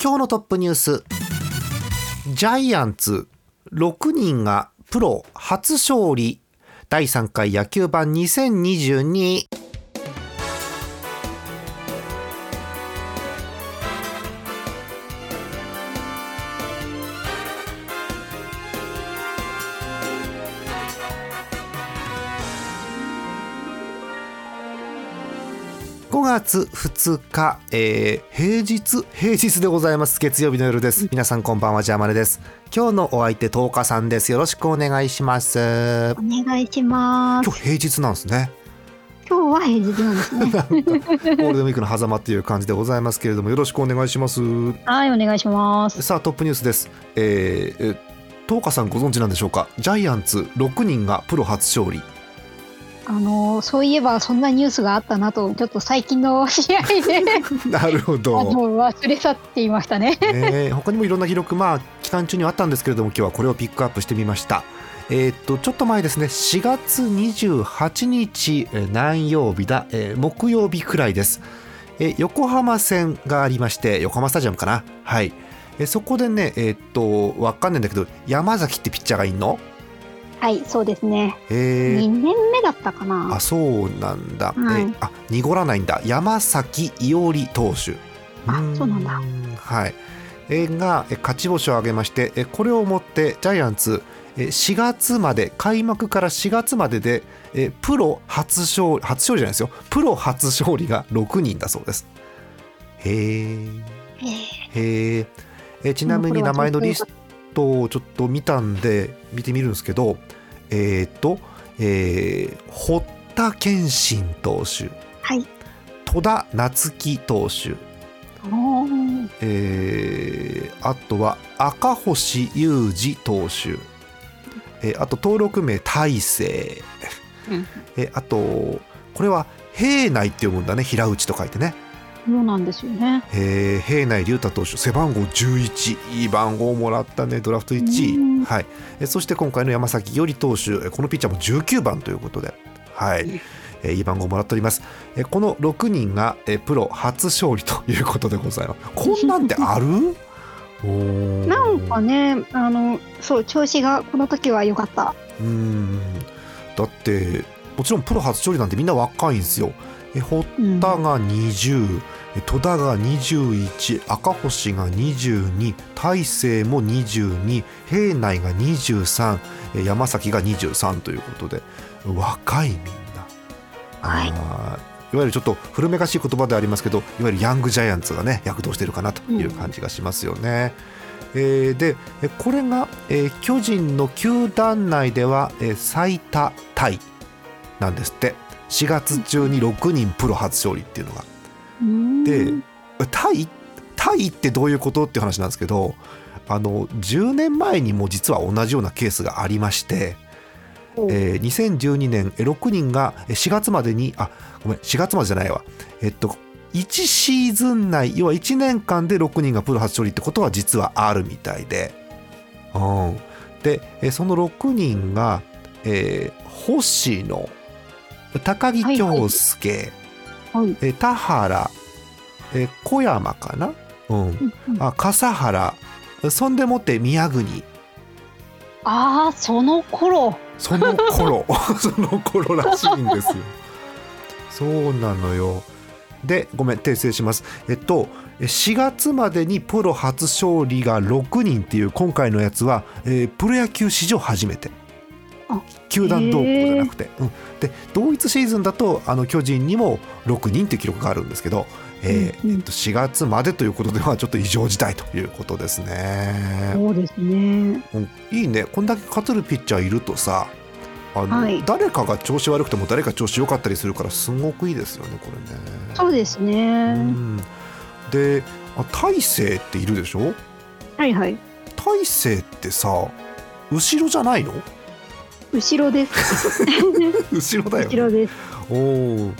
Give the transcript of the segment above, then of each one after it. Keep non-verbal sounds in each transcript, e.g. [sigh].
今日のトップニュース。ジャイアンツ。6人がプロ初勝利。第3回野球盤2022月2日、えー、平日平日でございます。月曜日の夜です。皆さんこんばんはジャーマネです。今日のお相手10日さんです。よろしくお願いします。お願いします。今日平日なんですね。今日は平日なんですね。[laughs] ゴールデンウィークの狭間っていう感じでございますけれどもよろしくお願いします。はいお願いします。さあトップニュースです。えー、10日さんご存知なんでしょうか？ジャイアンツ6人がプロ初勝利あのそういえばそんなニュースがあったなとちょっと最近の [laughs] 試合で [laughs] なるほど。忘れ去っていましたね。ね他にもいろんな記録まあ期間中にはあったんですけれども今日はこれをピックアップしてみました。えー、っとちょっと前ですね4月28日何曜日だ、えー、木曜日くらいです、えー、横浜戦がありまして横浜スタジアムかな？はい。えそこでねえっとわかんないんだけど山崎ってピッチャーがいんの？はいそうですね、えー、2年目だったかな。あそうなんだ、はい、えー、あ濁らないんだ。山崎伊織投手。あそうなんだ。はい、えー、が勝ち星を挙げましてえこれをもってジャイアンツ4月まで開幕から4月まででえプロ初勝利初勝利じゃないですよ。プロ初勝利が6人だそうです。へえへえちなみに名前のリストをちょっと見たんで見てみるんですけどえっ、ー、と、えー、堀田健信投手、はい、戸田夏樹投手。えー、あとは赤星雄二投手、えー、あと登録名大勢、うん、[laughs] えー、あとこれは平内って読むんだね。平内と書いてねそうなんですよね、えー、平内龍太投手背番号11いい番号をもらったねドラフト1位、はい、えー、そして今回の山崎伊織投手このピッチャーも19番ということで。はい、えー、いい番号をもらっております、えー、この6人が、えー、プロ初勝利ということでございます。こんなんってある？[laughs] なんかねあのそう調子がこの時は良かった。うん。だってもちろんプロ初勝利なんてみんな若いんですよ。え堀田が20、うん、戸田が21赤星が22大勢も22平内が23山崎が23ということで若いみんな、はい、いわゆるちょっと古めかしい言葉でありますけどいわゆるヤングジャイアンツがね躍動しているかなという感じがしますよね。うん、えー、でこれが、えー、巨人の球団内では、えー、最多タイなんですって4月中に6人プロ初勝利っていうのが。でタイタイってどういうことっていう話なんですけどあの10年前にも実は同じようなケースがありまして、えー、2012年6人が4月までにあごめん4月までじゃないわ。えっと1シーズン内要は1年間で6人がプロ初勝利ってことは実はあるみたいで、うん、でその6人が、えー、星野高木京介、はい。はい、え田原え小山かな、うん、うん、あ笠原。そんでもって宮国。ああその頃。その頃。[laughs] [laughs] その頃らしいんですよ。そうなのよ。でごめん訂正します。えっと4月までにプロ初勝利が6人っていう今回のやつは、えー、プロ野球史上初めて球団同行じゃなくて、うん、で同一シーズンだとあの巨人にも6人っていう記録があるんですけど、えーえっと、4月までということではちょっと異常事態ということですね。そうですね、うん、いいね。こんだけ勝てるピッチャーいるとさあの、はい、誰かが調子悪くても誰か調子良かったりするからすごくいいですよねこれね。そうですね、うん、であ大勢っているでしょ？はいはい。大勢ってさ後ろじゃないの？後ろです。[laughs] 後ろだよ、ね、後ろです。おお、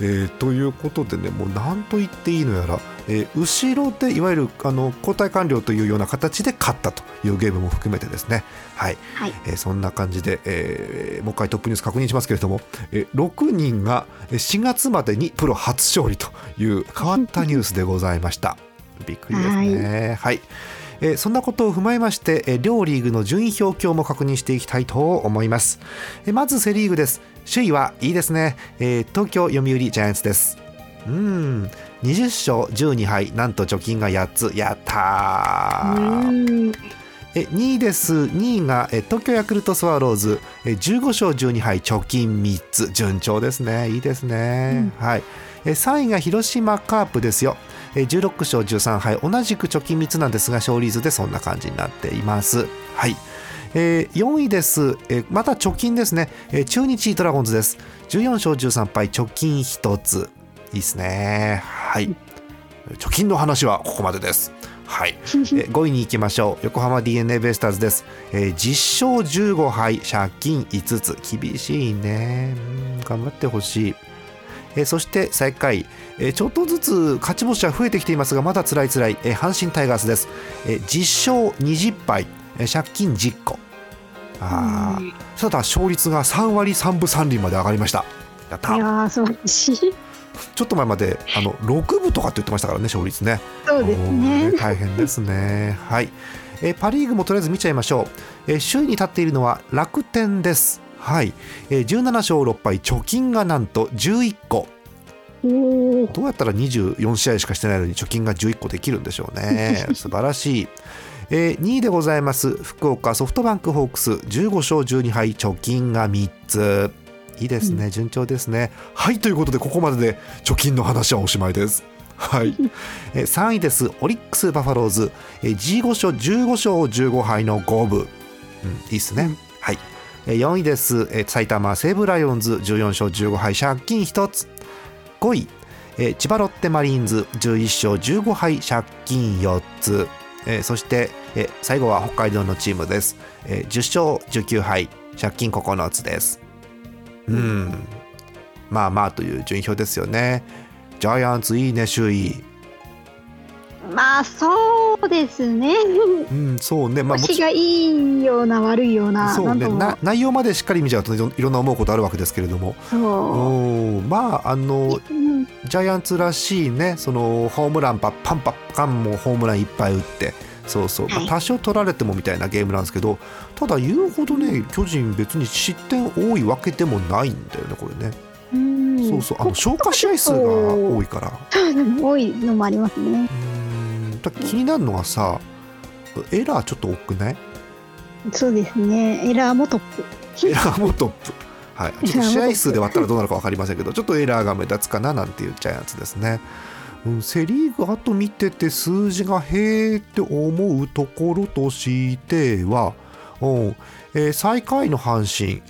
えー、ということでねもう何と言っていいのやら、えー、後ろでいわゆるあの交代完了というような形で勝ったというゲームも含めてですね。はい、はい、えー、そんな感じで、えー、もう一回トップニュース確認しますけれども、えー、6人が4月までにプロ初勝利という変わったニュースでございました。びっくりですね。はいえーそんなことを踏まえまして、えー両リーグの順位表今日も確認していきたいと思います、えーまずセ・リーグです。首位はいいですね、えー東京読売ジャイアンツです。うん。20勝12敗。なんと貯金が8つ。やったえ2位です。2位がえ東京ヤクルトスワローズ。え15勝12敗。貯金3つ。順調ですね。いいですね、はい。え3位が広島カープですよえ16勝13敗同じく貯金3つなんですが勝利図でそんな感じになっています。はい。えー4位です、えーまた貯金ですね、えー中日ドラゴンズです。14勝13敗貯金1つ。いいですね。はい。貯金の話はここまでです。はい、えー [laughs] 5位に行きましょう。横浜 d n a ベイスターズです、えー10勝15敗借金5つ。厳しいね。うん頑張ってほしい、えーそして最下位、えーちょっとずつ勝ち星は増えてきていますがまだ辛い辛い、えー阪神タイガースです、えー10勝20敗、えー借金10個あー。ただ勝率が3割3分3厘まで上がりました。やったいやー素晴らしい。ちょっと前まであの6分とかって言ってましたからね勝率ね。そうですね。おー大変ですね。はい、えーパ・リーグもとりあえず見ちゃいましょう。えー首位に立っているのは楽天です。はい、えー17勝6敗、貯金がなんと11個。どうやったら24試合しかしてないのに貯金が11個できるんでしょうね。[laughs] 素晴らしい。えー2位でございます福岡ソフトバンクホークス。15勝12敗貯金が3つ。いいですね、順調ですね。はいということでここまでで貯金の話はおしまいです。はい、[laughs] えー3位ですオリックス・バファローズ、えー15勝15勝15敗の5分、うん、いいですね、4位です、え埼玉西武ライオンズ14勝15敗借金1つ。5位、え千葉ロッテマリーンズ11勝15敗借金4つ、えそして、え最後は北海道のチームです、えー10勝19敗借金9つです。うん。まあまあという順位表ですよね。ジャイアンツいいね首位。まあそうですね。うんそうね。まあ星がいいような悪いようなそうね。な内容までしっかり見ちゃうといろいろんな思うことあるわけですけれども。そう。うん。まああのうん。ジャイアンツらしいねそのホームランパッパンパッカンもホームランいっぱい打って。そうそう、まあはい多少取られてもみたいなゲームなんですけどただ言うほどね巨人別に失点多いわけでもないんだよねこれね、うん。そうそう。あの消化試合数が多いから。多いのもありますね。うんだ気になるのがさエラーちょっと多くない？そうですね。エラーもトップ。エラーもトップ。はい、[laughs] ちょっと試合数で割ったらどうなるか分かりませんけどちょっとエラーが目立つかななんていうジャイアンツですね。うん、セ・リーグあと見てて数字がへーって思うところとしては、うん。えー最下位の阪神。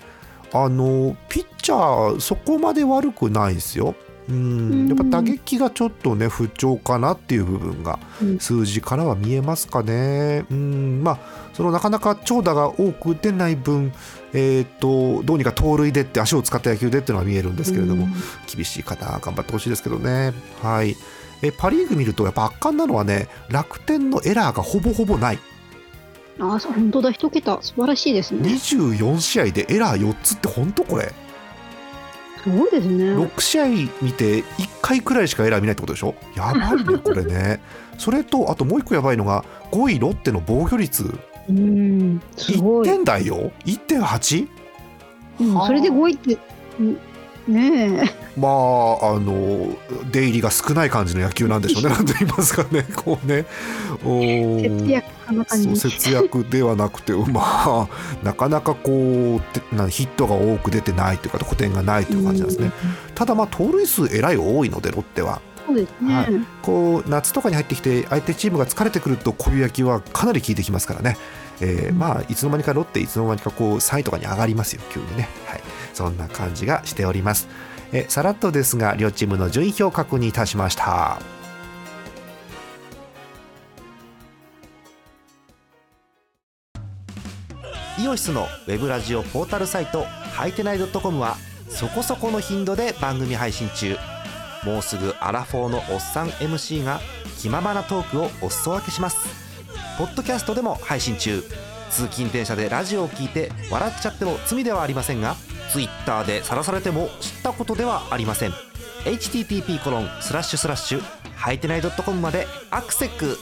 あのピッチャーそこまで悪くないですよ。うん、やっぱ打撃がちょっとね不調かなっていう部分がうん。数字からは見えますかね。うん。まあそのなかなか長打が多く出ない分、えー、とどうにか盗塁でって足を使った野球でっていうのは見えるんですけれども、うん。厳しい方頑張ってほしいですけどね。はい。えパ・リーグ見るとやっぱ圧巻なのはね楽天のエラーがほぼほぼない。あそう本当だ。一桁。素晴らしいですね。24試合でエラー4つって本当これすごいですね。6試合見て1回くらいしかエラー見ないってことでしょ？やばいねこれね。[laughs] それとあともう一個やばいのが5位ロッテの防御率。うんすご1い、点台よ。1.8? うん、それで5位ってうんねえ。まああの出入りが少ない感じの野球なんでしょうね。[laughs] なんと言いますかね。こうね。おー。節約そう節約ではなくてまあなかなかこうてなヒットが多く出てないというか得点がないという感じなんですね、ただまあ盗塁数えらい多いのでロッテは。そうですね、はい。こう夏とかに入ってきて相手チームが疲れてくるとこういう野球はかなり効いてきますからね、えーうん。まあいつの間にかロッテいつの間にかこう3位とかに上がりますよ急にね、はい、そんな感じがしております。えさらっとですが両チームの順位表を確認いたしました。イオシスのウェブラジオポータルサイトはいてない .com はそこそこの頻度で番組配信中。もうすぐアラフォーのおっさん MC が気ままなトークをお裾分けします。ポッドキャストでも配信中。通勤電車でラジオを聞いて笑っちゃっても罪ではありませんが Twitter で晒されても知ったことではありません。http コロンスラッシュスラッシュはいてない .com までアクセック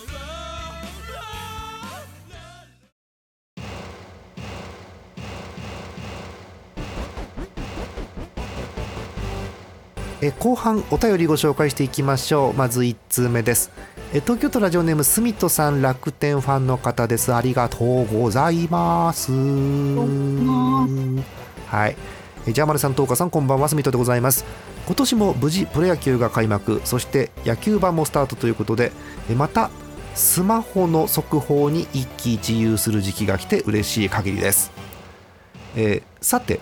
え後半お便りご紹介していきましょう。まず1通目です。え東京都ラジオネームすみとさん楽天ファンの方です。ありがとうございます。はい。えジャーマルさん、東花さん、こんばんは、すみとでございます。今年も無事プロ野球が開幕、そして野球版もスタートということで、またスマホの速報に一喜一憂する時期が来て嬉しい限りです。えーさて、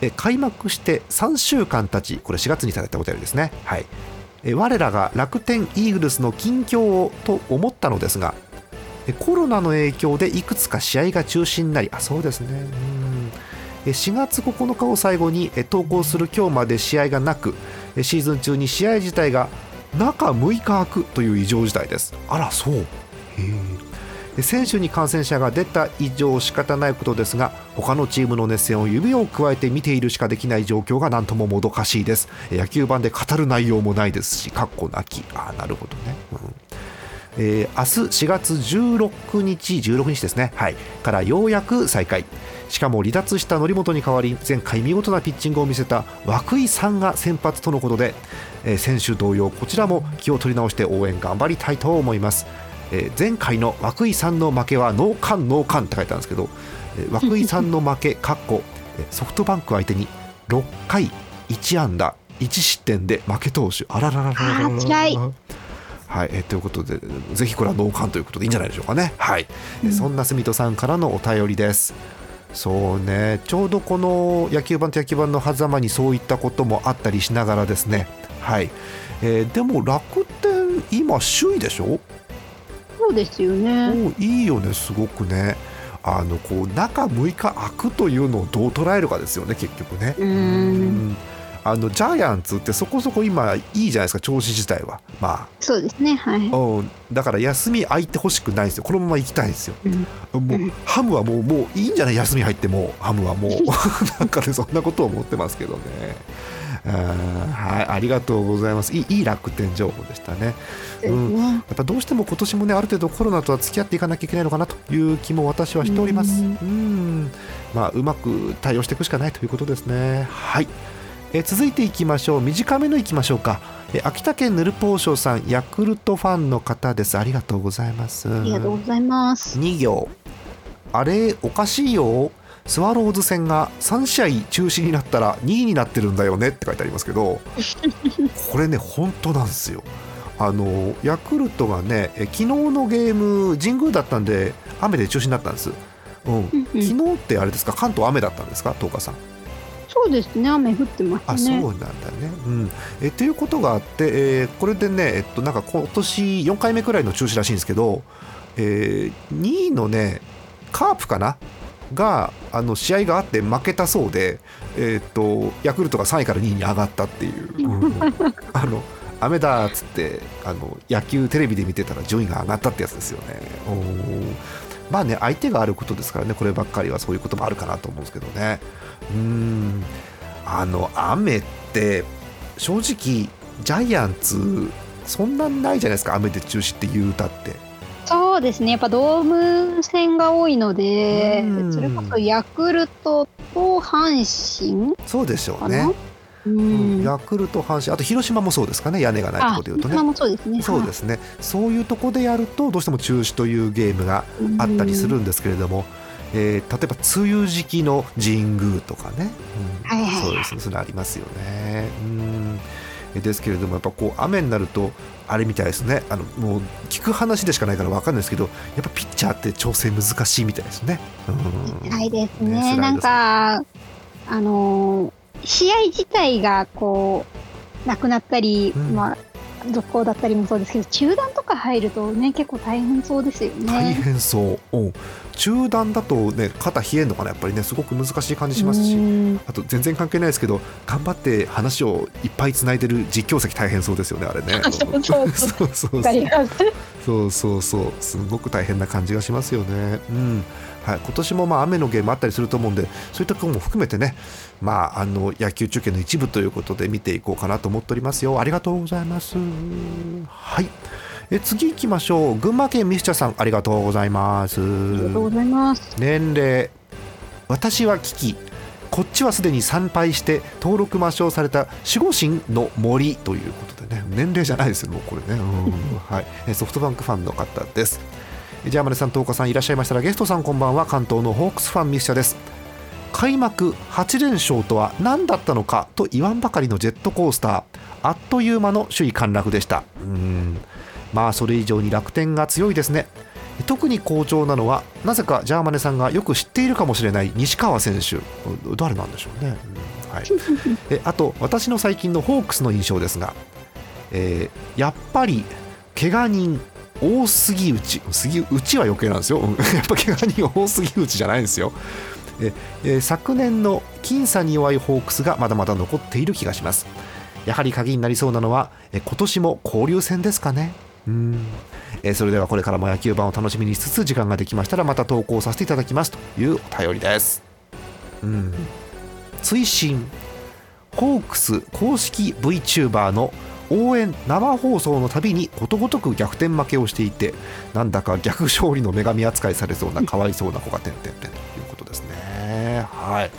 え開幕して3週間経ち、これ4月にいただいたお便りですね。はい。え我らが楽天イーグルスの近況をと思ったのですが、コロナの影響でいくつか試合が中止になり、あ、そうですね。うん4月9日を最後にえ投稿する今日まで試合がなくえシーズン中に試合自体が中6日空くという異常事態です。あらそう。選手に感染者が出た以上仕方ないことですが他のチームの熱戦を指をくわえて見ているしかできない状況が何とももどかしいです。え野球盤で語る内容もないですしかっこなき。あなるほどね、うん。えー明日4月16日16日ですね。はい。からようやく再開しかも離脱した則本に代わり前回見事なピッチングを見せた涌井さんが先発とのことで、えー選手同様こちらも気を取り直して応援頑張りたいと思います、えー前回の涌井さんの負けはノーカンノーカンって書いてあるんですけど、えー涌井さんの負けかっこえーソフトバンク相手に6回1安打1失点で負け投手。あらららららららはい、えーということでぜひこれは同感ということでいいんじゃないでしょうかね。はい、えーそんな住戸さんからのお便りですそうね。ちょうどこの野球盤と野球盤の狭間にそういったこともあったりしながらですね。はい、えーでも楽天今首位でしょ？そうですよね。いいよねすごくね。あのこう中6日空くというのをどう捉えるかですよね結局ね。うんあのジャイアンツってそこそこ今いいじゃないですか調子自体は。まそうですね。はい。あ、うん、だから休み空いてほしくないんですよ。このまま行きたいんですよ。うん。もうハムはもうもういいんじゃない休み入ってもハムはもう。[laughs] なんかねそんなことを思ってますけどね。はい。ありがとうございます。いいいい楽天情報でしたね。そうですね。やっぱどうしても今年もねある程度コロナとは付き合っていかなきゃいけないのかなという気も私はしております。うん。うん。まあうまく対応していくしかないということですね。はい。えー続いていきましょう。短めのいきましょうか、えー秋田県ぬるぽうしょうさんヤクルトファンの方です。ありがとうございます。ありがとうございます。2行。あれおかしいよ。スワローズ戦が3試合中止になったら2位になってるんだよね。って書いてありますけど。[laughs] これね本当なんですよ。あのヤクルトがねえ昨日のゲーム神宮だったんで雨で中止になったんです、うん。昨日ってあれですか？関東雨だったんですか？東花さんそうですね。雨降ってますあそうね。なんだね。うん、えということがあって、えーこれでね、えっと、なんか今年4回目くらいの中止らしいんですけど、えー2位のねカープかな？があの試合があって負けたそうで、えーっとヤクルトが3位から2位に上がったっていう、うんあの雨だっつってあの野球テレビで見てたら順位が上がったってやつですよね。まあね相手があることですからねこればっかりはそういうこともあるかなと思うんですけどね。うんあの雨って正直ジャイアンツそんなんないじゃないですか雨で中止って言う歌ってそうですね。やっぱドーム戦が多いのでうん、それこそヤクルトと阪神そうでしょう。ね、ヤクルト阪神あと広島もそうですかね屋根がないとこあ、ろでいうとね。そうですね。そうですね。そういうとこでやるとどうしても中止というゲームがあったりするんですけれども、えー例えば梅雨時期の神宮とかね、うん。そうですね。それありますよね。うん。えですけれどもやっぱこう雨になるとあれみたいですね。あのもう聞く話でしかないから分かんないですけどやっぱピッチャーって調整難しいみたいですね。うん。辛いですね。ね。なんか、あのー試合自体がこう、なくなったり、うん。まあ、続行だったりもそうですけど、中断とか入るとね、結構大変そうですよ大ね。変そう、うん、中断だとね肩冷えるのかなやっぱりね。すごく難しい感じしますし。うん。あと全然関係ないですけど頑張って話をいっぱいつないでる実況席大変そうですよねあれね。[laughs] そうそうそう。[laughs] そうそうそう。すごく大変な感じがしますよね。うんはい、今年もまあ雨のゲームあったりすると思うんでそういったところも含めてね、まあ、あの野球中継の一部ということで見ていこうかなと思っておりますよ。ありがとうございます。はい。え次行きましょう。群馬県ミスチャさんありがとうございます。ありがとうございます。年齢私は危機。こっちはすでに参拝して登録抹消された守護神の森ということでね。年齢じゃないですよもうこれね、はい、ソフトバンクファンの方ですジャーマネさん、東岡さんいらっしゃいましたらゲストさんこんばんは。関東のホークスファンミスチャです。開幕8連勝とは何だったのかと言わんばかりのジェットコースター。あっという間の首位陥落でした。うん。まあそれ以上に楽天が強いですね。特に好調なのはなぜかジャーマネさんがよく知っているかもしれない西川選手。誰なんでしょうね、うん、はい、えあと私の最近のホークスの印象ですが、えー、やっぱり怪我人多すぎ打ちは余計なんですよ。[laughs] やっぱ怪我人多すぎ打ちじゃないんですよ。ええ昨年の僅差に弱いホークスがまだまだ残っている気がします。やはり鍵になりそうなのはえ今年も交流戦ですかね。うん。えそれではこれからも野球盤を楽しみにしつつ時間ができましたらまた投稿させていただきますというお便りです。うん。追伸ホークス公式 VTuber の応援生放送のたびにことごとく逆転負けをしていてなんだか逆勝利の女神扱いされそうなかわいそうな子が点々点ということですね。はい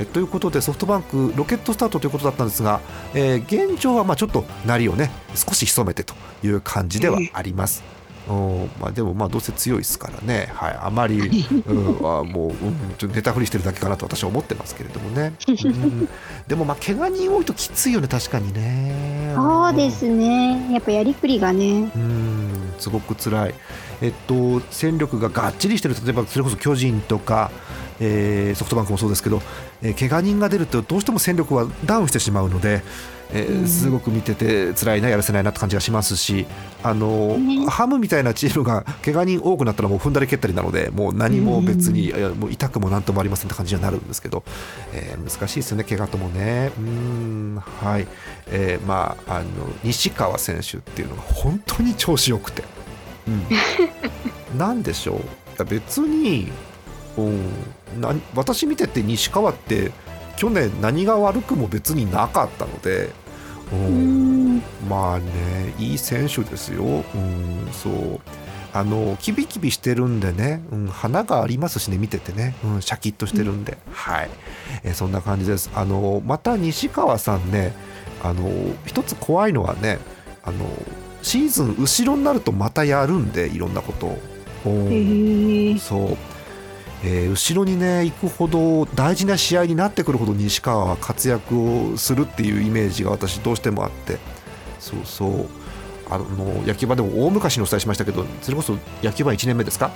えということでソフトバンクロケットスタートということだったんですが、えー、現状はまちょっとなりをね少し潜めてという感じではあります。おまあ、でもまあどうせ強いですからね、はい、あまり、[laughs] うん、あもう、うん、ちょっとネタ振りしてるだけかなと私は思ってますけれどもね、うん、でもまあ怪我人多いときついよね。確かにね。そうですね。やっぱやりくりがね。うん。すごく辛い。えっと戦力ががっちりしてる。例えばそれこそ巨人とかえー、ソフトバンクもそうですけど、えー、怪我人が出るとどうしても戦力はダウンしてしまうので、えー、すごく見てて辛いなやらせないなって感じがしますしあの、ハムみたいなチームが怪我人多くなったらもう踏んだり蹴ったりなのでもう何も別に、うん、もう痛くもなんともありませんって感じにはなるんですけど、えー、難しいですよね怪我ともね。うんはい、えー、まああの西川選手っていうのが本当に調子よくて、うん、なんでしょう。別に、うん、な私見てて西川って去年何が悪くも別になかったので、うん、まあねいい選手ですよ、うん、そう。あのキビキビしてるんでね、うん、花がありますしね見ててね、うん、シャキッとしてるんで、うん、はい、えそんな感じです。あのまた西川さんねあの一つ怖いのはねあのシーズン後ろになるとまたやるんでいろんなことを、そうえー、後ろにね行くほど大事な試合になってくるほど西川は活躍をするっていうイメージが私どうしてもあって。そうそう。あの野球場でも大昔にお伝えしましたけどそれこそ野球場1年目ですか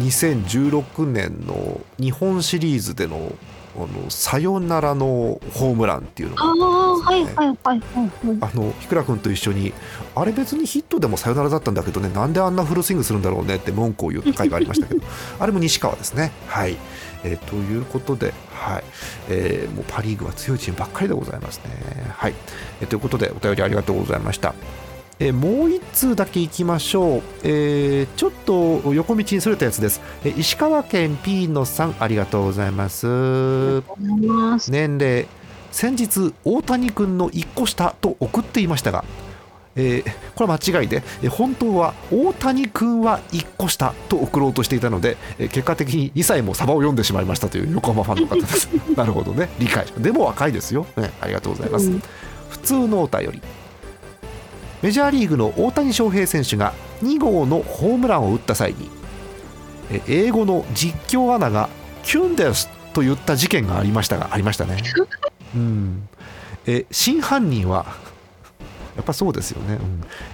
？2016年の日本シリーズでのあのサヨナラのホームランっていうのがあ、ね、はいはいはいはい、あの日倉君と一緒にあれ別にヒットでもサヨナラだったんだけどねなんであんなフルスイングするんだろうねって文句を言った回がありましたけどあれも西川ですね。はい、えー、ということで、はい。えー、もうパ・リーグは強いチームばっかりでございますね。はい、えー、ということでお便りありがとうございましたえもう1通だけいきましょう、えー、ちょっと横道にそれたやつです、え石川県ピーノさんありがとうございます。年齢先日大谷君の1個下と送っていましたが、えー、これは間違いで、え本当は大谷君は1個下と送ろうとしていたので、え結果的に2歳もサバを読んでしまいましたという横浜ファンの方です。[laughs] なるほどね。理解。でも若いですよ、ね、ありがとうございます、うん、普通のお便りメジャーリーグの大谷翔平選手が2号のホームランを打った際に英語の実況アナが「キュンです」と言った事件がありましたがありましたね。[laughs] うん、え真犯人はやっぱそうですよね、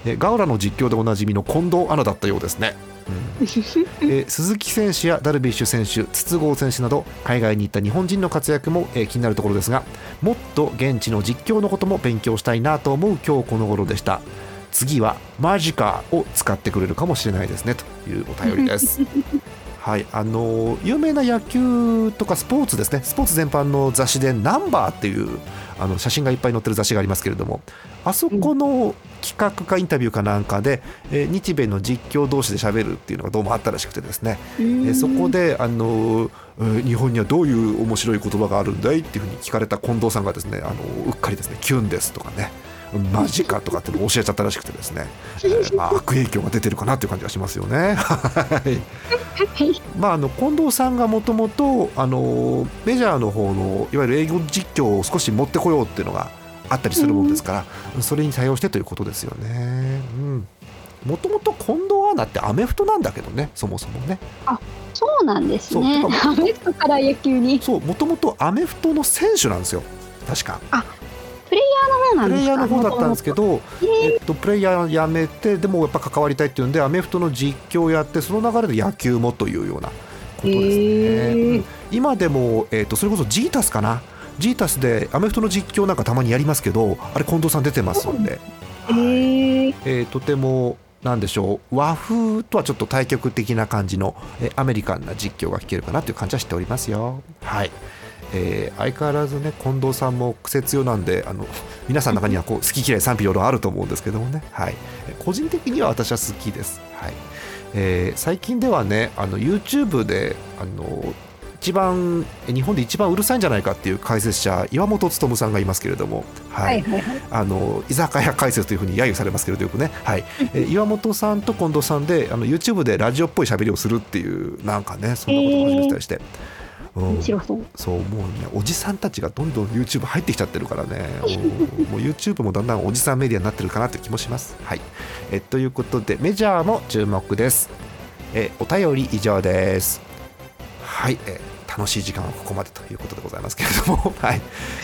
うん、えガウラの実況でおなじみの近藤アナだったようですね。うん、[laughs] え鈴木選手やダルビッシュ選手筒香選手など海外に行った日本人の活躍も、え気になるところですがもっと現地の実況のことも勉強したいなと思う今日この頃でした。次はマジカを使ってくれるかもしれないですねというお便りです。[laughs] はいあの有名な野球とかスポーツですね。スポーツ全般の雑誌で「ナンバーっていうあの写真がいっぱい載ってる雑誌がありますけれどもあそこの企画かインタビューかなんかで、えー日米の実況同士で喋るっていうのがどうもあったらしくてですね、えーそこであの日本にはどういう面白い言葉があるんだいっていうふうに聞かれた近藤さんがですねあのーうっかりですねキュンですとかねマジかとかって教えちゃったらしくてですね、[laughs] えーまあ、悪影響が出てるかなっていう感じがしますよね。[laughs] はい。まあ、あの近藤さんがもともとあのメジャーの方のいわゆる営業実況を少し持ってこようっていうのがあったりするもんですから、それに対応してということですよね。うん。もともと近藤アナってアメフトなんだけどねそもそもね。そうなんですね。アメフトから野球に。そうもともとアメフトの選手なんですよ。確か。プレイヤーの方なんプレイヤーの方だったんですけど、えっと、プレイヤー辞めてでもやっぱ関わりたいっていうんでアメフトの実況をやってその流れで野球もというようなことですね、へー。うん。今でも、えっと、それこそジータスかな？ジータスでアメフトの実況なんかたまにやりますけどあれ近藤さん出てますんで、えー。えーとてもなんでしょう和風とはちょっと対極的な感じの、えーアメリカンな実況が聞けるかなという感じはしておりますよ。はいえー相変わらずね近藤さんも癖強なんであの皆さんの中にはこう好き嫌い賛否両論あると思うんですけどもね、はい、えー個人的には私は好きです。はい。えー最近ではねあの YouTube であの一番日本で一番うるさいんじゃないかっていう解説者岩本勉さんがいますけれども、ははいいはいはい。あの居酒屋解説というふうに揶揄されますけれどよくね、はい、え岩本さんと近藤さんであの YouTube でラジオっぽい喋りをするっていうなんかねそんなことを始めてたりして、うん面白そうそうもうね。おじさんたちがどんどん YouTube 入ってきちゃってるからね。うんもう YouTube もだんだんおじさんメディアになってるかなという気もします。はい、えということでメジャーも注目です。えお便り以上です。はい、え楽しい時間はここまでということでございますけれども、[laughs] はい。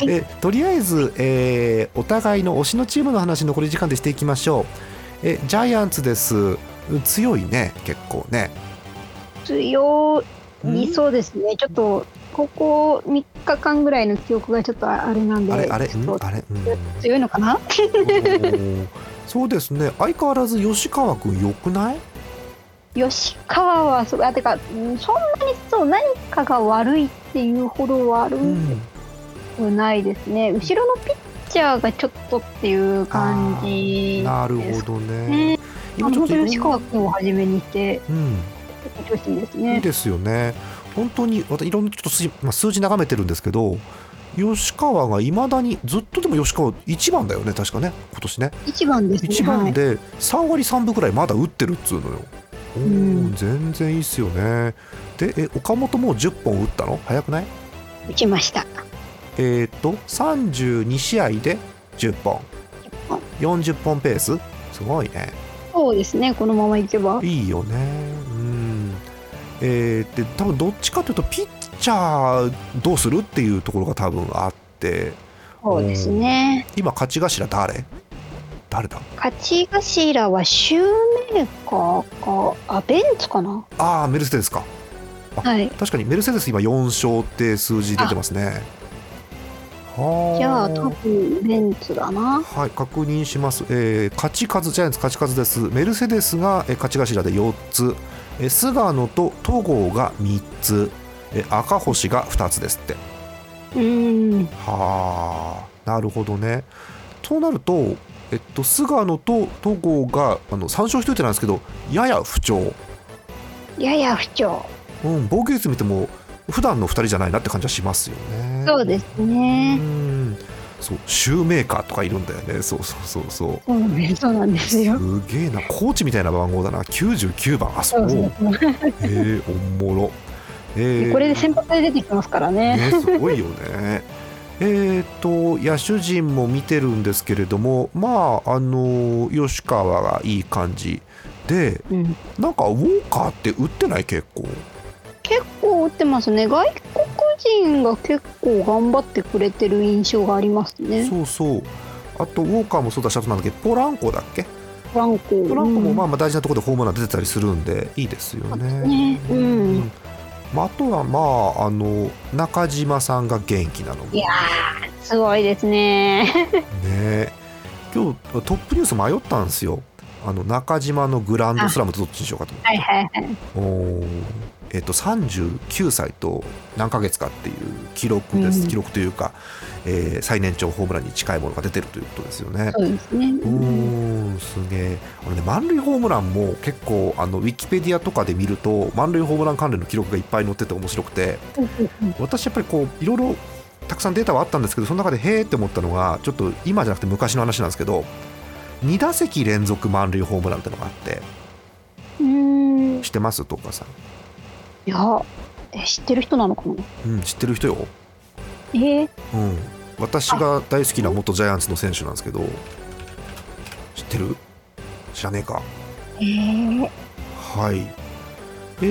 えとりあえず、えーお互いの推しのチームの話残り時間でしていきましょう。えジャイアンツです。うん強いね結構ね。強うん。いそうですね。ちょっとここ3日間ぐらいの記憶がちょっとあれなんであれあれ？あれ、うん。強いのかな？[laughs] そうですね。相変わらず吉川君良くない？吉川はそうあてかうんそんなにそう何かが悪いっていうほど悪うんくないですね、後ろのピッチャーがちょっとっていう感じなるですほどね。今ちょ吉川君をはじめにして。うん、いいですいいねですよね。本当に私いろんなちょっと数字,、まあ、数字眺めてるんですけど吉川がいまだにずっとでも吉川1番だよね確かね。今年ね。一番ですね。1はい、番で3割3分くらいまだ打ってるっつうのよ。うん。全然いいっすよね。でえ岡本もう10本打ったの？早くない？打ちました。えっ、と32試合で10本。40本ペース？すごいね。そうですねこのままいけば。いいよね。うん。えー、で多分どっちかというとピッチャーどうするっていうところが多分あって。そうですね。今勝ち頭誰？誰だ？勝ち頭はシューメーカーかあベンツかな？ああメルセデスか。はい。確かにメルセデス今4勝って数字出てますね。はじゃあ多分ベンツだな。はい確認します、えー勝ち数ジャイアンツ勝ち数です。メルセデスが、えー勝ち頭で4つ、えー菅野と戸郷が3つ、えー赤星が2つですって。うーん。はあなるほどね。となると、えっと、菅野と戸郷があの3勝1人なんですけどやや不調、やや不調。うん、防御率見ても普段の2人じゃないなって感じはしますよね。そうですね。うんそうシューメーカーとかいるんだよね。そうそうそうそう。そうなんですそうなんですよ。すげえな。コーチみたいな番号だな。99番あそそうう。そえおもろ。えー。これで先発で出てきますからね。ね、すごいよね。えー、と野手陣も見てるんですけれどもまああの吉川がいい感じでうん、なんかウォーカーって打ってない？結構結構打ってますね。外国人が結構頑張ってくれてる印象がありますね。そうそう。あとウォーカーもそうだしあとなんだっけポランコだっけ？フランコ。ポランコもまああまあ大事なところでホームラン出てたりするんでいいですよね。ね。うん。まあ、あとはまああの中島さんが元気なのも。いやーすごいですね。[laughs] ね。今日トップニュース迷ったんですよ。あの中島のグランドスラムとどっちにしようかと思って、はいはいはい。おーえっと、39歳と何ヶ月かっていう記録です、うん記録というか、えー最年長ホームランに近いものが出てるということですよね。そうですね。うーんすげえあのね満塁ホームランも結構あのウィキペディアとかで見ると満塁ホームラン関連の記録がいっぱい載ってて面白くて私やっぱりこういろいろたくさんデータはあったんですけどその中でへーって思ったのがちょっと今じゃなくて昔の話なんですけど2打席連続満塁ホームランってのがあってうん。知ってます？とかさいや、え、知ってる人なのかな？ん、うん、知ってる人よ、えー、うん、私が大好きな元ジャイアンツの選手なんですけど。知ってる？知らねえか。えー、はい。え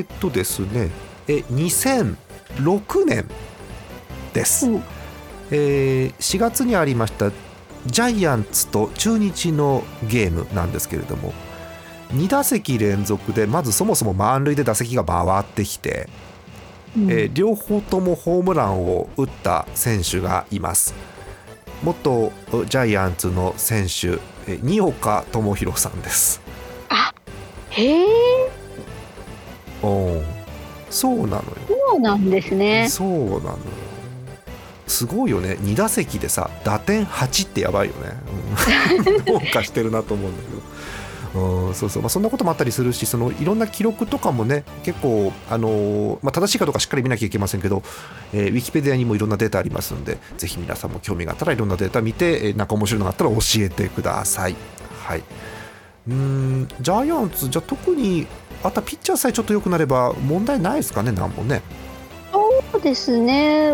ー、っとですね、え2006年です、うん。えー4月にありましたジャイアンツと中日のゲームなんですけれども2打席連続でまずそもそも満塁で打席が回ってきて、うん。えー両方ともホームランを打った選手がいます。元ジャイアンツの選手えー二岡智弘さんです。へえ、おーそうなのよ。そうなんですね。そうなのよ。すごいよね。2打席でさ打点8ってやばいよね、うん、[laughs] [laughs] どうかしてるなと思うんだけど。うん、そうそうまあ、そんなこともあったりするしそのいろんな記録とかもね結構、あのーまあ、正しいかどうかしっかり見なきゃいけませんけど、えーウィキペディアにもいろんなデータありますんでぜひ皆さんも興味があったらいろんなデータ見て、えーなんか面白いのがあったら教えてください。はい、うーんジャイアンツじゃあ特にあとはピッチャーさえちょっと良くなれば問題ないですかねなんもね。そうですね。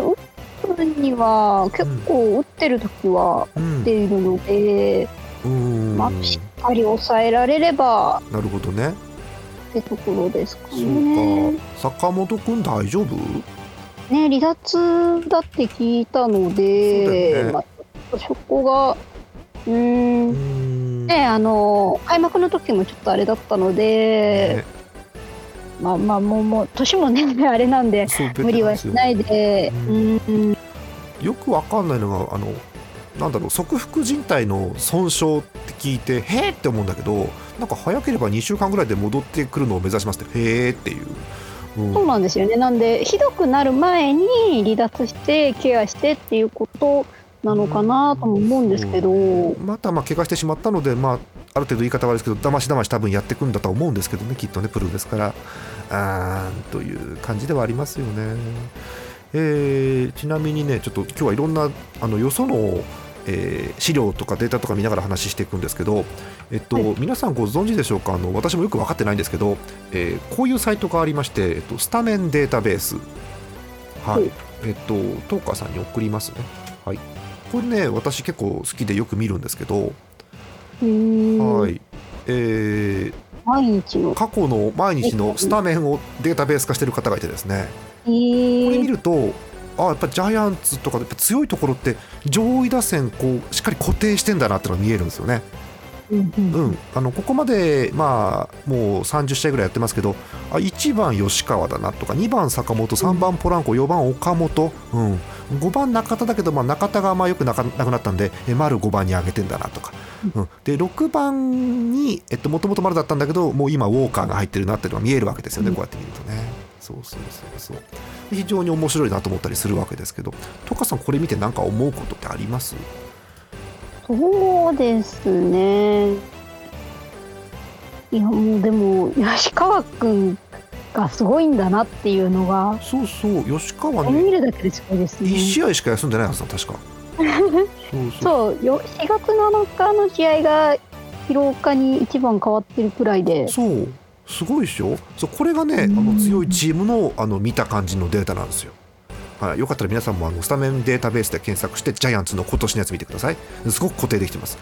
打つには結構打ってる時はうん打っているので、うーんまあしっかり抑えられればなるほどね。ってところですかそうね。か。坂本くん大丈夫？ね離脱だって聞いたので、ねまあ、そこがうんん。ねあの開幕の時もちょっとあれだったので、ねまあまあもうもう年もねあれなんで無理はしないで、ううん、よくわかんないのがあのなんだろう側腹靭帯の損傷って聞いてへーって思うんだけどなんか早ければ2週間ぐらいで戻ってくるのを目指しますってへーっていう。うんそうなんですよね。なんでひどくなる前に離脱してケアしてっていうことなのかなとも思うんですけど、またまあ怪我してしまったので、まあ、ある程度言い方はですけどだましだまし多分やっていくんだとは思うんですけどねきっとねプロですからあーんという感じではありますよね。えーちなみにねちょっと今日はいろんなあのよその、えー資料とかデータとか見ながら話していくんですけど、えっとはい。皆さんご存知でしょうか？あの私もよく分かってないんですけど、えーこういうサイトがありまして、えっと、スタメンデータベース。はい、はいえっとトーカーさんに送りますね。はい。これね私結構好きでよく見るんですけど、はい。えー毎日の。過去の毎日のスタメンをデータベース化してる方がいてですね。えー。これ見るとあやっぱジャイアンツとかやっぱ強いところって上位打線こうしっかり固定してんだなってのが見えるんですよね。うんうん。うん、あのここまで、まあ、もう30試合ぐらいやってますけどあ1番吉川だなとか2番坂本3番ポランコ4番岡本、うん、5番中田だけど、まあ、中田がまあよくなかなくなったんでえ丸5番に上げてんだなとか、うん、で6番にもともと丸だったんだけどもう今ウォーカーが入ってるなっていうのが見えるわけですよね、うん。こうやって見るとね。そうそうそうそう非常に面白いなと思ったりするわけですけどトカさんこれ見て何か思うことってあります？そうですね。いやもうでも吉川君がすごいんだなっていうのがそうそう吉川これ見ねるだけですごいですね1。試合しか休んでないはずだ確か [laughs] そうそうそうよ4月7日の試合が広岡に一番変わってるくらいで。そうすごいでしょそうこれがねあうん。の強いチームのあの見た感じのデータなんですよ。はい、よかったら皆さんもあのスタメンデータベースで検索してジャイアンツの今年のやつ見てください。すごく固定できてます。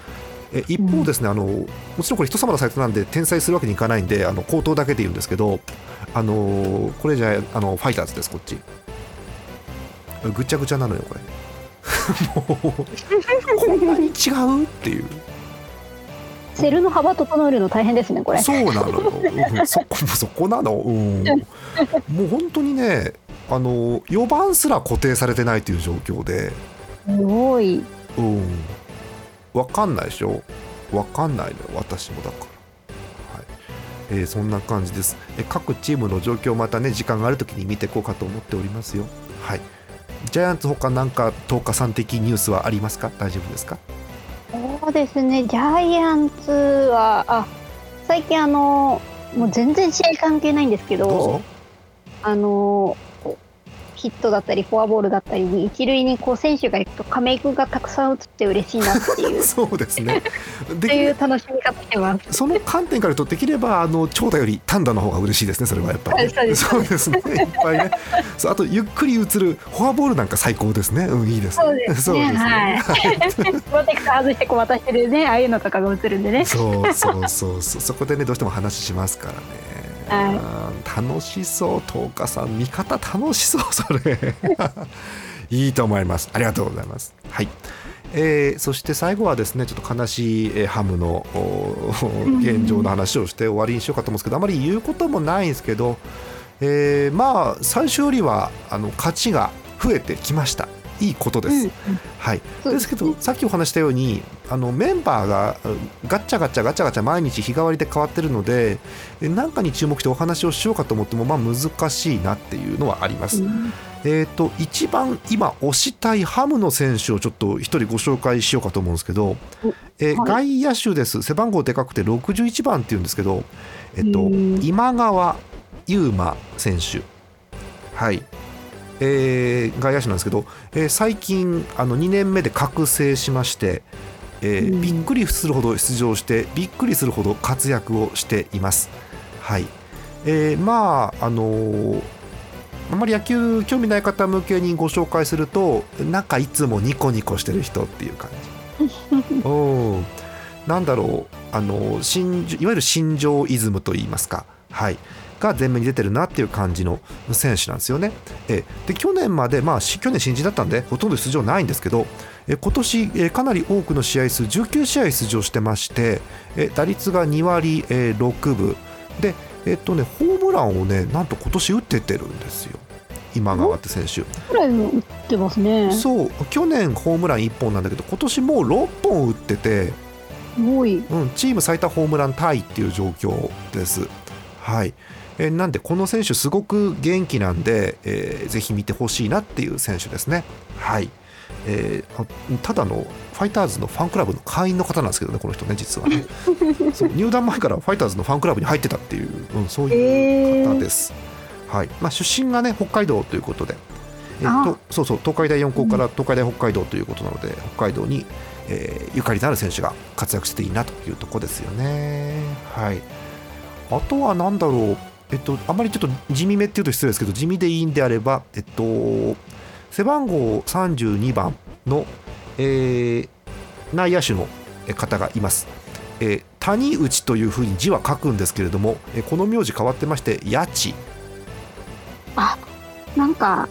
え一方ですね、あのもちろんこれ人様のサイトなんで転載するわけにいかないんであの口頭だけで言うんですけどあのこれじゃあのファイターズですこっち。ぐちゃぐちゃなのよこれ。[laughs] もうこんなに違うっていうセルの幅整えるの大変ですねこれ。そうなのよ、うん。[laughs] そこそこなの、うん、もう本当にねあの4番すら固定されてないという状況で、すごい。うん、分かんないでしょ？分かんないのよ私もだから、はい。えーそんな感じです、えー各チームの状況をまたね時間がある時に見ていこうかと思っておりますよ。はい。ジャイアンツ他なんか10日さん的ニュースはありますか？大丈夫ですか？そうですね、ジャイアンツは、あ最近、あのもう全然試合関係ないんですけど、どあのヒットだったり、フォアボールだったりに、一塁にこう選手が行くと、亀井君がたくさん打つって嬉しいなっていう、[laughs] そうですね。でそういう楽しみ方してます。その観点から言うとできればあの長打より単打の方が嬉しいですねそれはやっぱり、ね、そうですね。いっぱいね。そうあとゆっくり映るフォアボールなんか最高ですね。うんいいですね。そうですね、はい。[laughs] プロテクター外してこう渡してるね、ああいうのとかが映るんでね。そうそうそうそう。そこでねどうしても話しますからね、はいうん楽しそう東花さん見方楽しそうそれ。[laughs] いいと思います。ありがとうございます。はい。えーそして最後はですねちょっと悲しい、えーハムのお現状の話をして終わりにしようかと思うんですけどあまり言うこともないんですけど、えーまあ最初よりはあの勝ちが増えてきましたいいことです、うんはい、ですけどさっきお話ししたようにあのメンバーがうんガッチャガチャガチャガチャ毎日日替わりで変わってるのでえ何かに注目してお話をしようかと思ってもまあ難しいなっていうのはあります。うん。えー、と一番今推したいハムの選手をちょっと一人ご紹介しようかと思うんですけど、えーはい。外野手です。背番号でかくて61番っていうんですけど、えっとうん。今川優馬選手。はい、えー外野手なんですけど、えー最近あの2年目で覚醒しまして、えーうん。びっくりするほど出場してびっくりするほど活躍をしています。はい。えーまああのーあまり野球興味ない方向けにご紹介するとなんかいつもニコニコしてる人っていう感じ。[laughs] うんなんだろう。あの心いわゆる心情イズムと言いますか、はい、が前面に出てるなっていう感じの選手なんですよね。えで去年まで、まあ、し去年新人だったんでほとんど出場ないんですけどえ今年えかなり多くの試合数19試合出場してましてえ打率が2割えー6分で、えっとね、ホームランをねなんと今年打ってってるんですよ今川って選手。くらいも打ってますね。すそう去年ホームラン1本なんだけど今年もう6本打ってて。ごい。うん、チーム最多ホームランタイっていう状況です。はいえーなんでこの選手すごく元気なんで、えーぜひ見てほしいなっていう選手ですね。はい。えーあただのファイターズのファンクラブの会員の方なんですけどねこの人ね実はね。[laughs] そう入団前からファイターズのファンクラブに入ってたっていう、うん、そういう方です。はい。まあ、出身がね北海道ということで、えーとそうそう東海大四高から東海大北海道ということなので、北海道に、えーゆかりのある選手が活躍していいなというところですよね。はい、あとは何だろう、えっと、あまりちょっと地味めっていうと失礼ですけど地味でいいんであれば、えっと、背番号32番の、えー内野手の方がいます。えー谷内というふうに字は書くんですけれども、えーこの名字変わってまして八千あ、なんか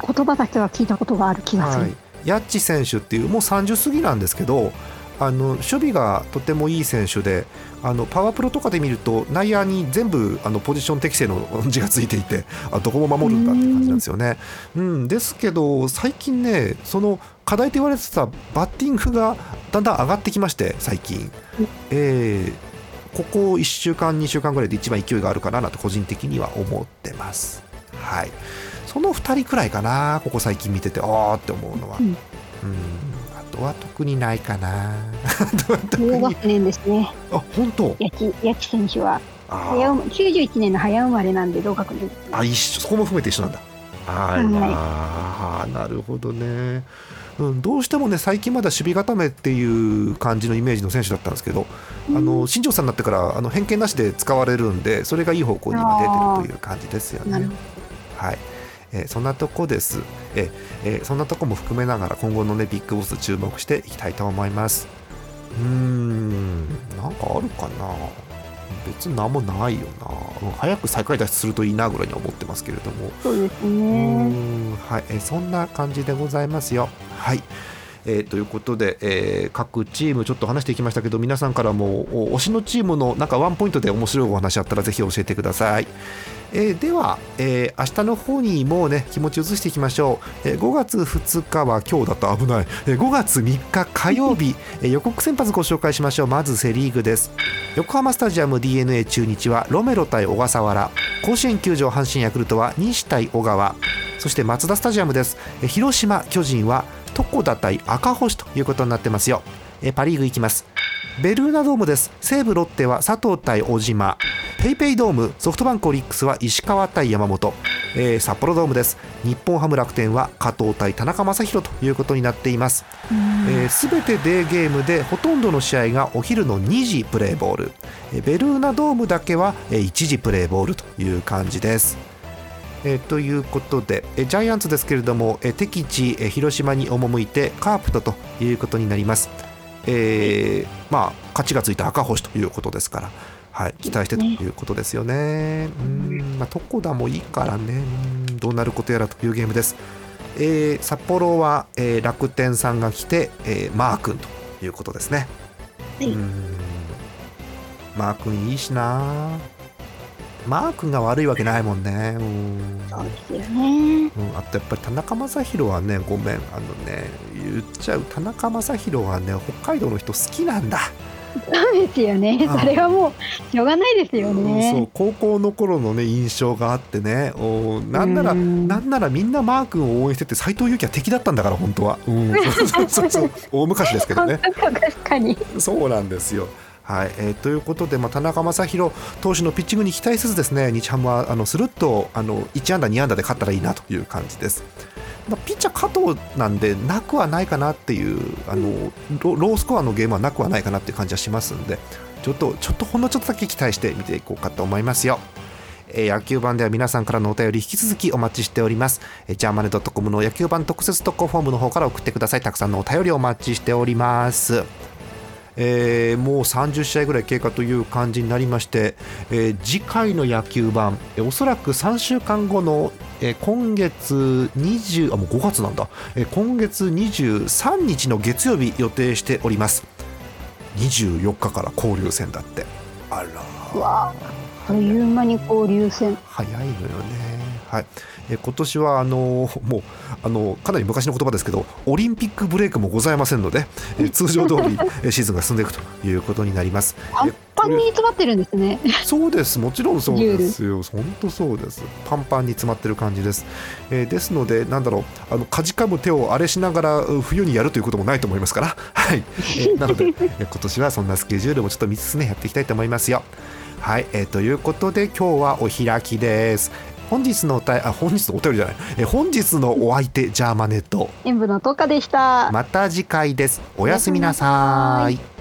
言葉だけは聞いたことがある気がする。はい、ヤッチ選手っていうもう30過ぎなんですけどあの守備がとてもいい選手であのパワープロとかで見ると内野に全部あのポジション適正の [laughs] 字がついていてあどこも守るんだって感じなんですよね。うん、ですけど最近ねその課題と言われてたバッティングがだんだん上がってきまして最近。えーここ1週間2週間ぐらいで一番勢いがあるかななんて個人的には思ってます。はい、その2人くらいかなここ最近見ててあーって思うのは、うんうんあとは特にないかな。[laughs] 同に学年ですね。あ本当？八千八千選手は。あ早生ま91年の早生まれなんで同学年。あ一緒そこも含めて一緒なんだ。あら、はなるほどね、うん、どうしてもね最近まだ守備固めっていう感じのイメージの選手だったんですけど、あの新庄さんになってからあの偏見なしで使われるんでそれがいい方向に今出てるという感じですよね。なるほ。はいえーそんなとこです、えーえーそんなとこも含めながら今後のねビッグボス注目していきたいと思いますうーんなんかあるかな別に何もないよな、うん早く再開脱出するといいなぐらいには思ってますけれどもそうですね。んはい、えーそんな感じでございますよ。はい。えーということで、えー各チームちょっと話していきましたけど皆さんからもお推しのチームのなんかワンポイントで面白いお話あったらぜひ教えてください。えー、では、えー、明日の方にもうね気持ち移していきましょう、えー、5月2日は今日だと危ない、えー、5月3日火曜日、えー、予告先発ご紹介しましょう。まずセ・リーグです。横浜スタジアム d n a 中日はロメロ対小笠原。甲子園球場阪神ヤクルトは西対小川。そしてマツダスタジアムです、えー、広島巨人は床田対赤星ということになってますよ。えパ・リーグいきます。ベルーナドームです。西武ロッテは佐藤対小島。ペイペイドームソフトバンクオリックスは石川対山本、えー、札幌ドームです。日本ハム楽天は加藤対田中将大ということになっています。すべ、えー、てデーゲームでほとんどの試合がお昼の2時プレーボール、えー、ベルーナドームだけは1時プレーボールという感じです。えー、ということで、えジャイアンツですけれども、え敵地、え広島に赴いてカープとということになります。えー、まあ勝ちがついた赤星ということですから、はい、期待してということですよね。うんまあ、床田もいいからねどうなることやらというゲームです。えー、札幌は、えー、楽天さんが来て、えー、マー君ということですね。はい、うんマー君いいしなマー君が悪いわけないもんね。うん、そうですよね。うん、あとやっぱり田中将大はね、ごめん、あのね、言っちゃう、田中将大はね、北海道の人好きなんだ。そうですよね。それはもうしょうがないですよね。うん、そう高校の頃のね印象があってね、おなんならなんならみんなマー君を応援してて斎藤佑樹は敵だったんだから本当は。うん、そうそうそう [laughs] 大昔ですけどね。確かに。そうなんですよ。はいえー、ということで、まあ、田中将大投手のピッチングに期待せずですね日ハムはあのスルッとあの1安打、2安打で勝ったらいいなという感じです。まあ、ピッチャー加藤なんでなくはないかなっていうあのロースコアのゲームはなくはないかなっていう感じはしますんでちょっとちょっとほんのちょっとだけ期待して見ていこうかと思いますよ。え野球版では皆さんからのお便り引き続きお待ちしております。えジャーマネドットコムの野球版特設特攻フォームの方から送ってください。たくさんのお便りお待ちしております。えー、もう30試合ぐらい経過という感じになりまして、えー、次回の野球版、えー、おそらく3週間後の、えー、今月20あもう5月なんだ、えー、今月23日の月曜日予定しております。24日から交流戦だって。あらわあっという間に交流戦。早いのよねはいえ今年はあの [laughs] もうあのかなり昔の言葉ですけどオリンピックブレイクもございませんので、え通常通りシーズンが進んでいくということになります。パンパンに詰まってるんですね。そうですもちろんそうですよ本当そうですパンパンに詰まってる感じです。えー、ですのでなんだろうあのかじかむ手をあれしながら冬にやるということもないと思いますから [laughs] はい、えー、[laughs] なので、え今年はそんなスケジュールもちょっと見つつねやっていきたいと思いますよ。はい、えー、ということで今日はお開きです。本日のおたあ本日のお便りじゃない。え本日のお相手ジャーマネット。演舞のトカでした。また次回です。おやすみなさい